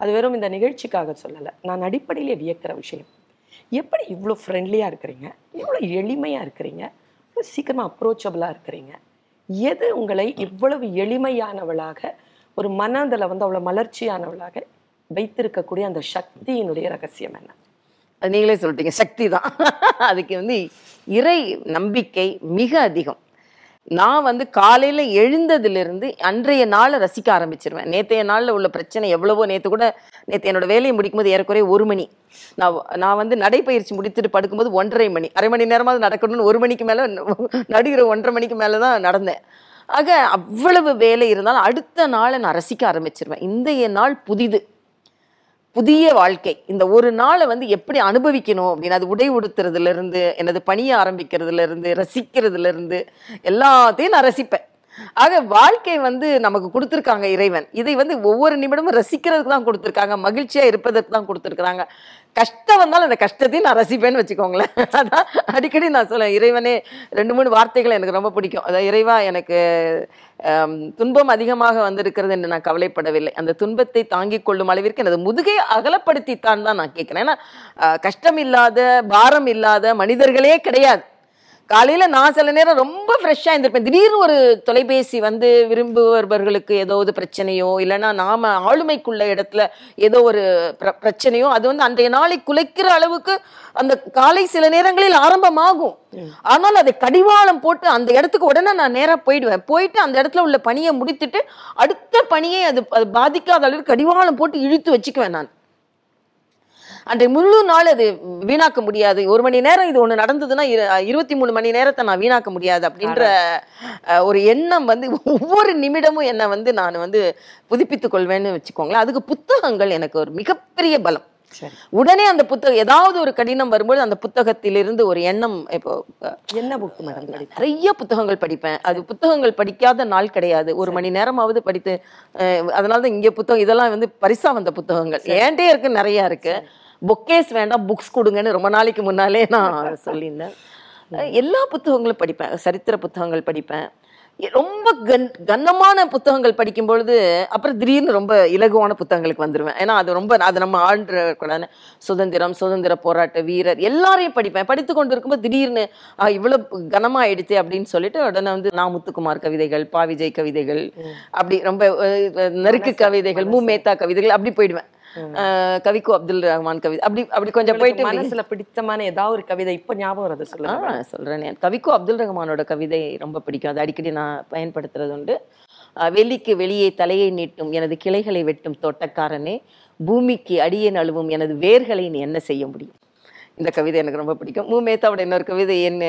அது வெறும் இந்த நிகழ்ச்சிக்காக சொல்லலை. நான் அடிப்படையிலே வியக்கிற விஷயம். எப்படி இவ்வளோ ஃப்ரெண்ட்லியாக இருக்கிறீங்க? இவ்வளோ எளிமையாக இருக்கிறீங்க? இவ்வளோ சீக்கிரமாக அப்ரோச்சபிளாக இருக்கிறீங்க? எது உங்களை இவ்வளவு எளிமையானவளாக ஒரு மனதில் வந்து அவ்வளோ மலர்ச்சியானவளாக வைத்திருக்கக்கூடிய அந்த சக்தியினுடைய ரகசியம் என்ன? அது நீங்களே சொல்லிட்டீங்க. சக்தி தான் அதுக்கு வந்து இறை நம்பிக்கை மிக அதிகம். நான் வந்து காலையில எழுந்ததுலேருந்து அன்றைய நாளை ரசிக்க ஆரம்பிச்சிருவேன். நேற்றைய நாளில் உள்ள பிரச்சனை எவ்வளவோ நேற்று கூட நேற்று என்னோட வேலையை முடிக்கும்போது ஏறக்குறைய ஒரு மணி. நான் நான் வந்து நடைப்பயிற்சி முடித்துட்டு படுக்கும்போது ஒன்றரை மணி. அரை மணி நேரமாவது நடக்கணும்னு ஒரு மணிக்கு மேலே நடுகிற ஒன்றரை மணிக்கு மேலே தான் நடந்தேன். ஆக அவ்வளவு வேலை இருந்தாலும் அடுத்த நாளை நான் ரசிக்க ஆரம்பிச்சிருவேன். இன்றைய நாள் புதிது. புதிய வாழ்க்கை. இந்த ஒரு நாளை வந்து எப்படி அனுபவிக்கணும் அப்படின்னு அது உடை உடுத்துறதுல இருந்து எனது பணியை ஆரம்பிக்கிறதுல இருந்து ரசிக்கிறதுல இருந்து எல்லாத்தையும் நான் ரசிப்பேன். ஆக வாழ்க்கை வந்து நமக்கு கொடுத்துருக்காங்க இறைவன். இதை வந்து ஒவ்வொரு நிமிடமும் ரசிக்கிறதுக்கு தான் கொடுத்துருக்காங்க. மகிழ்ச்சியா இருப்பதற்கு தான் கொடுத்துருக்காங்க கஷ்டம் வந்தாலும் அந்த கஷ்டத்தையும் நான் ரசிப்பேன்னு வச்சுக்கோங்களேன். அதான் அடிக்கடி நான் சொல்லுவேன் இறைவனே ரெண்டு மூணு வார்த்தைகள் எனக்கு ரொம்ப பிடிக்கும். அதான் இறைவா எனக்கு துன்பம் அதிகமாக வந்திருக்கிறது என்று நான் கவலைப்படவில்லை. அந்த துன்பத்தை தாங்கிக் கொள்ளும் அளவிற்கு எனது முதுகை அகலப்படுத்தித்தான் தான் நான் கேட்கிறேன். ஏன்னா கஷ்டம் இல்லாத பாரம் இல்லாத மனிதர்களே கிடையாது. காலையில நான் சில நேரம் ரொம்ப ஃப்ரெஷ்ஷாக இருந்திருப்பேன் திடீர்னு ஒரு தொலைபேசி வந்து விரும்புபவர்களுக்கு ஏதாவது பிரச்சனையோ இல்லைன்னா நாம ஆளுமைக்குள்ள இடத்துல ஏதோ ஒரு பிர- பிரச்சனையோ அது வந்து அன்றைய நாளை குலைக்கிற அளவுக்கு அந்த காலை சில நேரங்களில் ஆரம்பமாகும். ஆனால் அதை கடிவாளம் போட்டு அந்த இடத்துக்கு உடனே நான் நேரா போயிடுவேன். போயிட்டு அந்த இடத்துல உள்ள பணியை முடித்துட்டு அடுத்த பணியை அது அது பாதிக்காத அளவுக்கு கடிவாளம் போட்டு இழுத்து வச்சுக்குவேன் நான். அன்றைய முழு நாள் அது வீணாக்க முடியாது. ஒரு மணி நேரம் இது ஒண்ணு நடந்ததுன்னா இரு- இருபத்தி மூணு மணி நேரத்தை நான் வீணாக்க முடியாது அப்படின்ற ஒரு எண்ணம் வந்து ஒவ்வொரு நிமிடமும் என்னை வந்து நான் வந்து புதுப்பித்துக் கொள்வேன்னு வச்சுக்கோங்களேன். அதுக்கு புத்தகங்கள் எனக்கு ஒரு மிகப்பெரிய பலம். உடனே அந்த புத்தகம் ஏதாவது ஒரு கடினம் வரும்போது அந்த புத்தகத்திலிருந்து ஒரு எண்ணம் இப்போ என்ன புக் மேடம் நிறைய புத்தகங்கள் படிப்பேன். அது புத்தகங்கள் படிக்காத நாள் கிடையாது. ஒரு மணி நேரமாவது படித்து அதனால தான் இங்க புத்தகம் இதெல்லாம் வந்து பரிசா வந்த புத்தகங்கள். ஏன்டே இருக்கு நிறைய இருக்கு. பொக்கேஸ் வேண்டாம் புக்ஸ் கொடுங்கன்னு ரொம்ப நாளைக்கு முன்னாலே நான் சொல்லியிருந்தேன். எல்லா புத்தகங்களும் படிப்பேன். சரித்திர புத்தகங்கள் படிப்பேன். ரொம்ப கன் கனமான புத்தகங்கள் படிக்கும் பொழுது அப்புறம் திடீர்னு ரொம்ப இலகுவான புத்தகங்களுக்கு வந்துருவேன். ஏன்னா அது ரொம்ப அது நம்ம ஆழ்ற கூடாது சுதந்திரம் சுதந்திர போராட்ட வீரர் எல்லாரையும் படிப்பேன். படித்து கொண்டு இருக்கும்போது திடீர்னு ஆ, இவ்வளவு கனமாயிடுச்சு அப்படின்னு சொல்லிட்டு உடனே வந்து நா முத்துக்குமார் கவிதைகள் பா. விஜய் கவிதைகள் அப்படி ரொம்ப அஹ், நெருக்கு கவிதைகள் மு. மேத்தா கவிதைகள் அப்படி போயிடுவேன். கவிக்கோ அப்துல் ரஹ்மான் கவிதை அப்படி அப்படி கொஞ்சம் போயிட்டு மனசுல பிடித்தமான ஏதாவது ஒரு கவிதை இப்ப ஞாபகம் வருது சொல்லுங்க. சொல்றேன். கவிக்கோ அப்துல் ரஹ்மானோட கவிதை ரொம்ப பிடிக்கும். அது அடிக்கடி நான் பயன்படுத்துறது உண்டு. அஹ், வெளிக்கு வெளியே தலையை நீட்டும் எனது கிளைகளை வெட்டும் தோட்டக்காரனே பூமிக்கு அடியே நழுவும் எனது வேர்களை நீ என்ன செய்ய முடியும்? இந்த கவிதை எனக்கு ரொம்ப பிடிக்கும். மு மேத்தாவோட இன்னொரு கவிதை என்ன?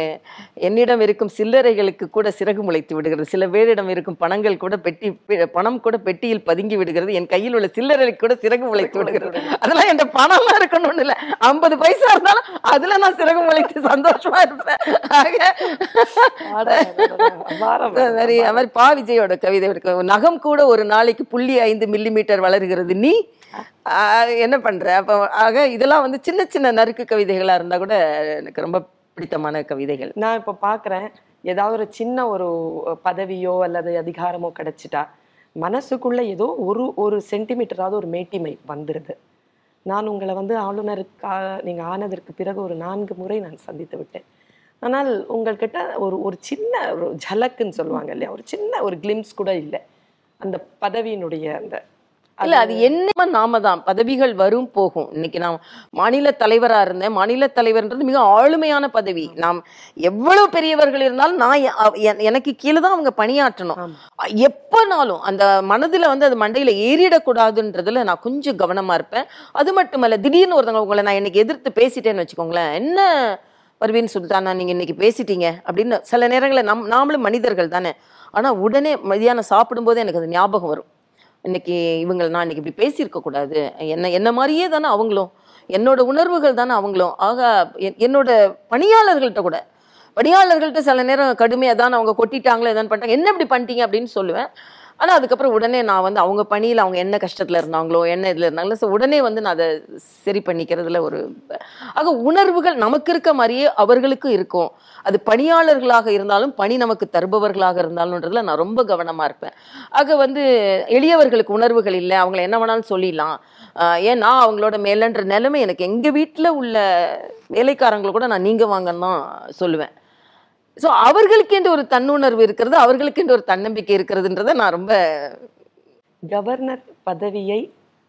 என்னிடம் இருக்கும் சில்லறைகளுக்கு கூட சிறகு முளைத்து விடுகிறது. சில பேரிடம் இருக்கும் பணங்கள் கூட பெட்டி பணம் கூட பெட்டியில் பதுங்கி விடுகிறது. என் கையில் உள்ள சில்லறைகளுக்கு கூட சிறகு முளைத்து விடுகிறது. அதெல்லாம் என் பணம்லாம் இருக்கணும்னு இல்லை. ஐம்பது பைசா இருந்தாலும் அதுல நான் சிறகு முளைத்து சந்தோஷமா இருப்பேன். மாதிரி அது மாதிரி பா விஜயோட கவிதை இருக்கு நகம் கூட ஒரு நாளைக்கு புள்ளி ஐந்து மில்லி மீட்டர் வளர்கிறது நீ என்ன பண்ணுற அப்போ ஆக இதெல்லாம் வந்து சின்ன சின்ன நறுக்கு கவிதைகளாக இருந்தால் கூட எனக்கு ரொம்ப பிடித்தமான கவிதைகள். நான் இப்போ பார்க்குறேன் ஏதாவது ஒரு சின்ன ஒரு பதவியோ அல்லது அதிகாரமோ கிடைச்சிட்டா மனசுக்குள்ள ஏதோ ஒரு ஒரு சென்டிமீட்டராவது ஒரு மேட்டிமை வந்துடுது நான் உங்களை வந்து ஆளுநருக்கா நீங்கள் ஆனதற்கு பிறகு ஒரு நான்கு முறை நான் சந்தித்து விட்டேன். ஆனால் உங்கள்கிட்ட ஒரு ஒரு சின்ன ஒரு ஜலக்குன்னு சொல்லுவாங்க இல்லையா? ஒரு சின்ன ஒரு கிளிம்ஸ் கூட இல்லை. அந்த பதவியினுடைய அந்த இல்ல அது என்ன நாம தான். பதவிகள் வரும் போகும். இன்னைக்கு நான் மாநில தலைவரா இருந்தேன் மாநில தலைவர்ன்றது மிக ஆளுமையான பதவி. நாம் எவ்வளவு பெரியவர்கள் இருந்தாலும் நான் எனக்கு கீழே தான் அவங்க பணியாற்றணும். எப்பனாலும் அந்த மனதுல வந்து அது மண்டையில ஏறிடக்கூடாதுன்றதுல நான் கொஞ்சம் கவனமா இருப்பேன். அது மட்டுமல்ல திடீர்னு ஒருத்தவங்க உங்களை நான் இன்னைக்கு எதிர்த்து பேசிட்டேன்னு வச்சுக்கோங்களேன். என்ன பர்வீன் சுல்தானா நீங்க இன்னைக்கு பேசிட்டீங்க? அப்படின்னு சில நேரங்களில் நம் நாமளும் மனிதர்கள் தானே. ஆனா உடனே மதியானம் சாப்பிடும்போது எனக்கு அது ஞாபகம் வரும். இன்னைக்கு இவங்க நான் இன்னைக்கு இப்படி பேசியிருக்க கூடாது. என்ன என்ன மாதிரியே தானே அவங்களும். என்னோட உணர்வுகள் தானே அவங்களும். ஆக என்- என்னோட பணியாளர்கள்ட்ட கூட. பணியாளர்கள்ட்ட சில நேரம் கடுமையாக தான் அவங்க கொட்டிட்டாங்களோ எதாவது பண்ணிட்டாங்க. என்ன இப்படி பண்ணிட்டீங்க? அப்படின்னு சொல்லுவேன். ஆனால் அதுக்கப்புறம் உடனே நான் வந்து அவங்க பணியில் அவங்க என்ன கஷ்டத்தில் இருந்தாங்களோ என்ன இதில் இருந்தாங்களோ ஸோ உடனே வந்து நான் அதை சரி பண்ணிக்கிறதுல ஒரு ஆக உணர்வுகள் நமக்கு இருக்க மாதிரியே அவர்களுக்கும் இருக்கும். அது பணியாளர்களாக இருந்தாலும் பணி நமக்கு தருபவர்களாக இருந்தாலும்ன்றதுல நான் ரொம்ப கவனமாக இருப்பேன். ஆக வந்து எளியவர்களுக்கு உணர்வுகள் இல்லை அவங்கள என்ன வேணாலும் சொல்லிடலாம். ஏன்னா ஏன் நான் அவங்களோட மேலன்ற நிலைமை எனக்கு எங்கள் வீட்டில் உள்ள வேலைக்காரங்களை கூட நான் நீங்கள் வாங்கன்னு தான் சொல்லுவேன். ஸோ அவர்களுக்கென்று ஒரு தன்னுணர்வு இருக்கிறது அவர்களுக்கென்று ஒரு தன்னம்பிக்கை இருக்கிறதுன்றதை நான் ரொம்ப கவர்னர் பதவியை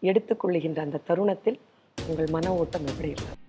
எடுத்துக்கொள்ளுகின்ற அந்த தருணத்தில் உங்கள் மன ஓட்டம் எப்படி இருக்கும்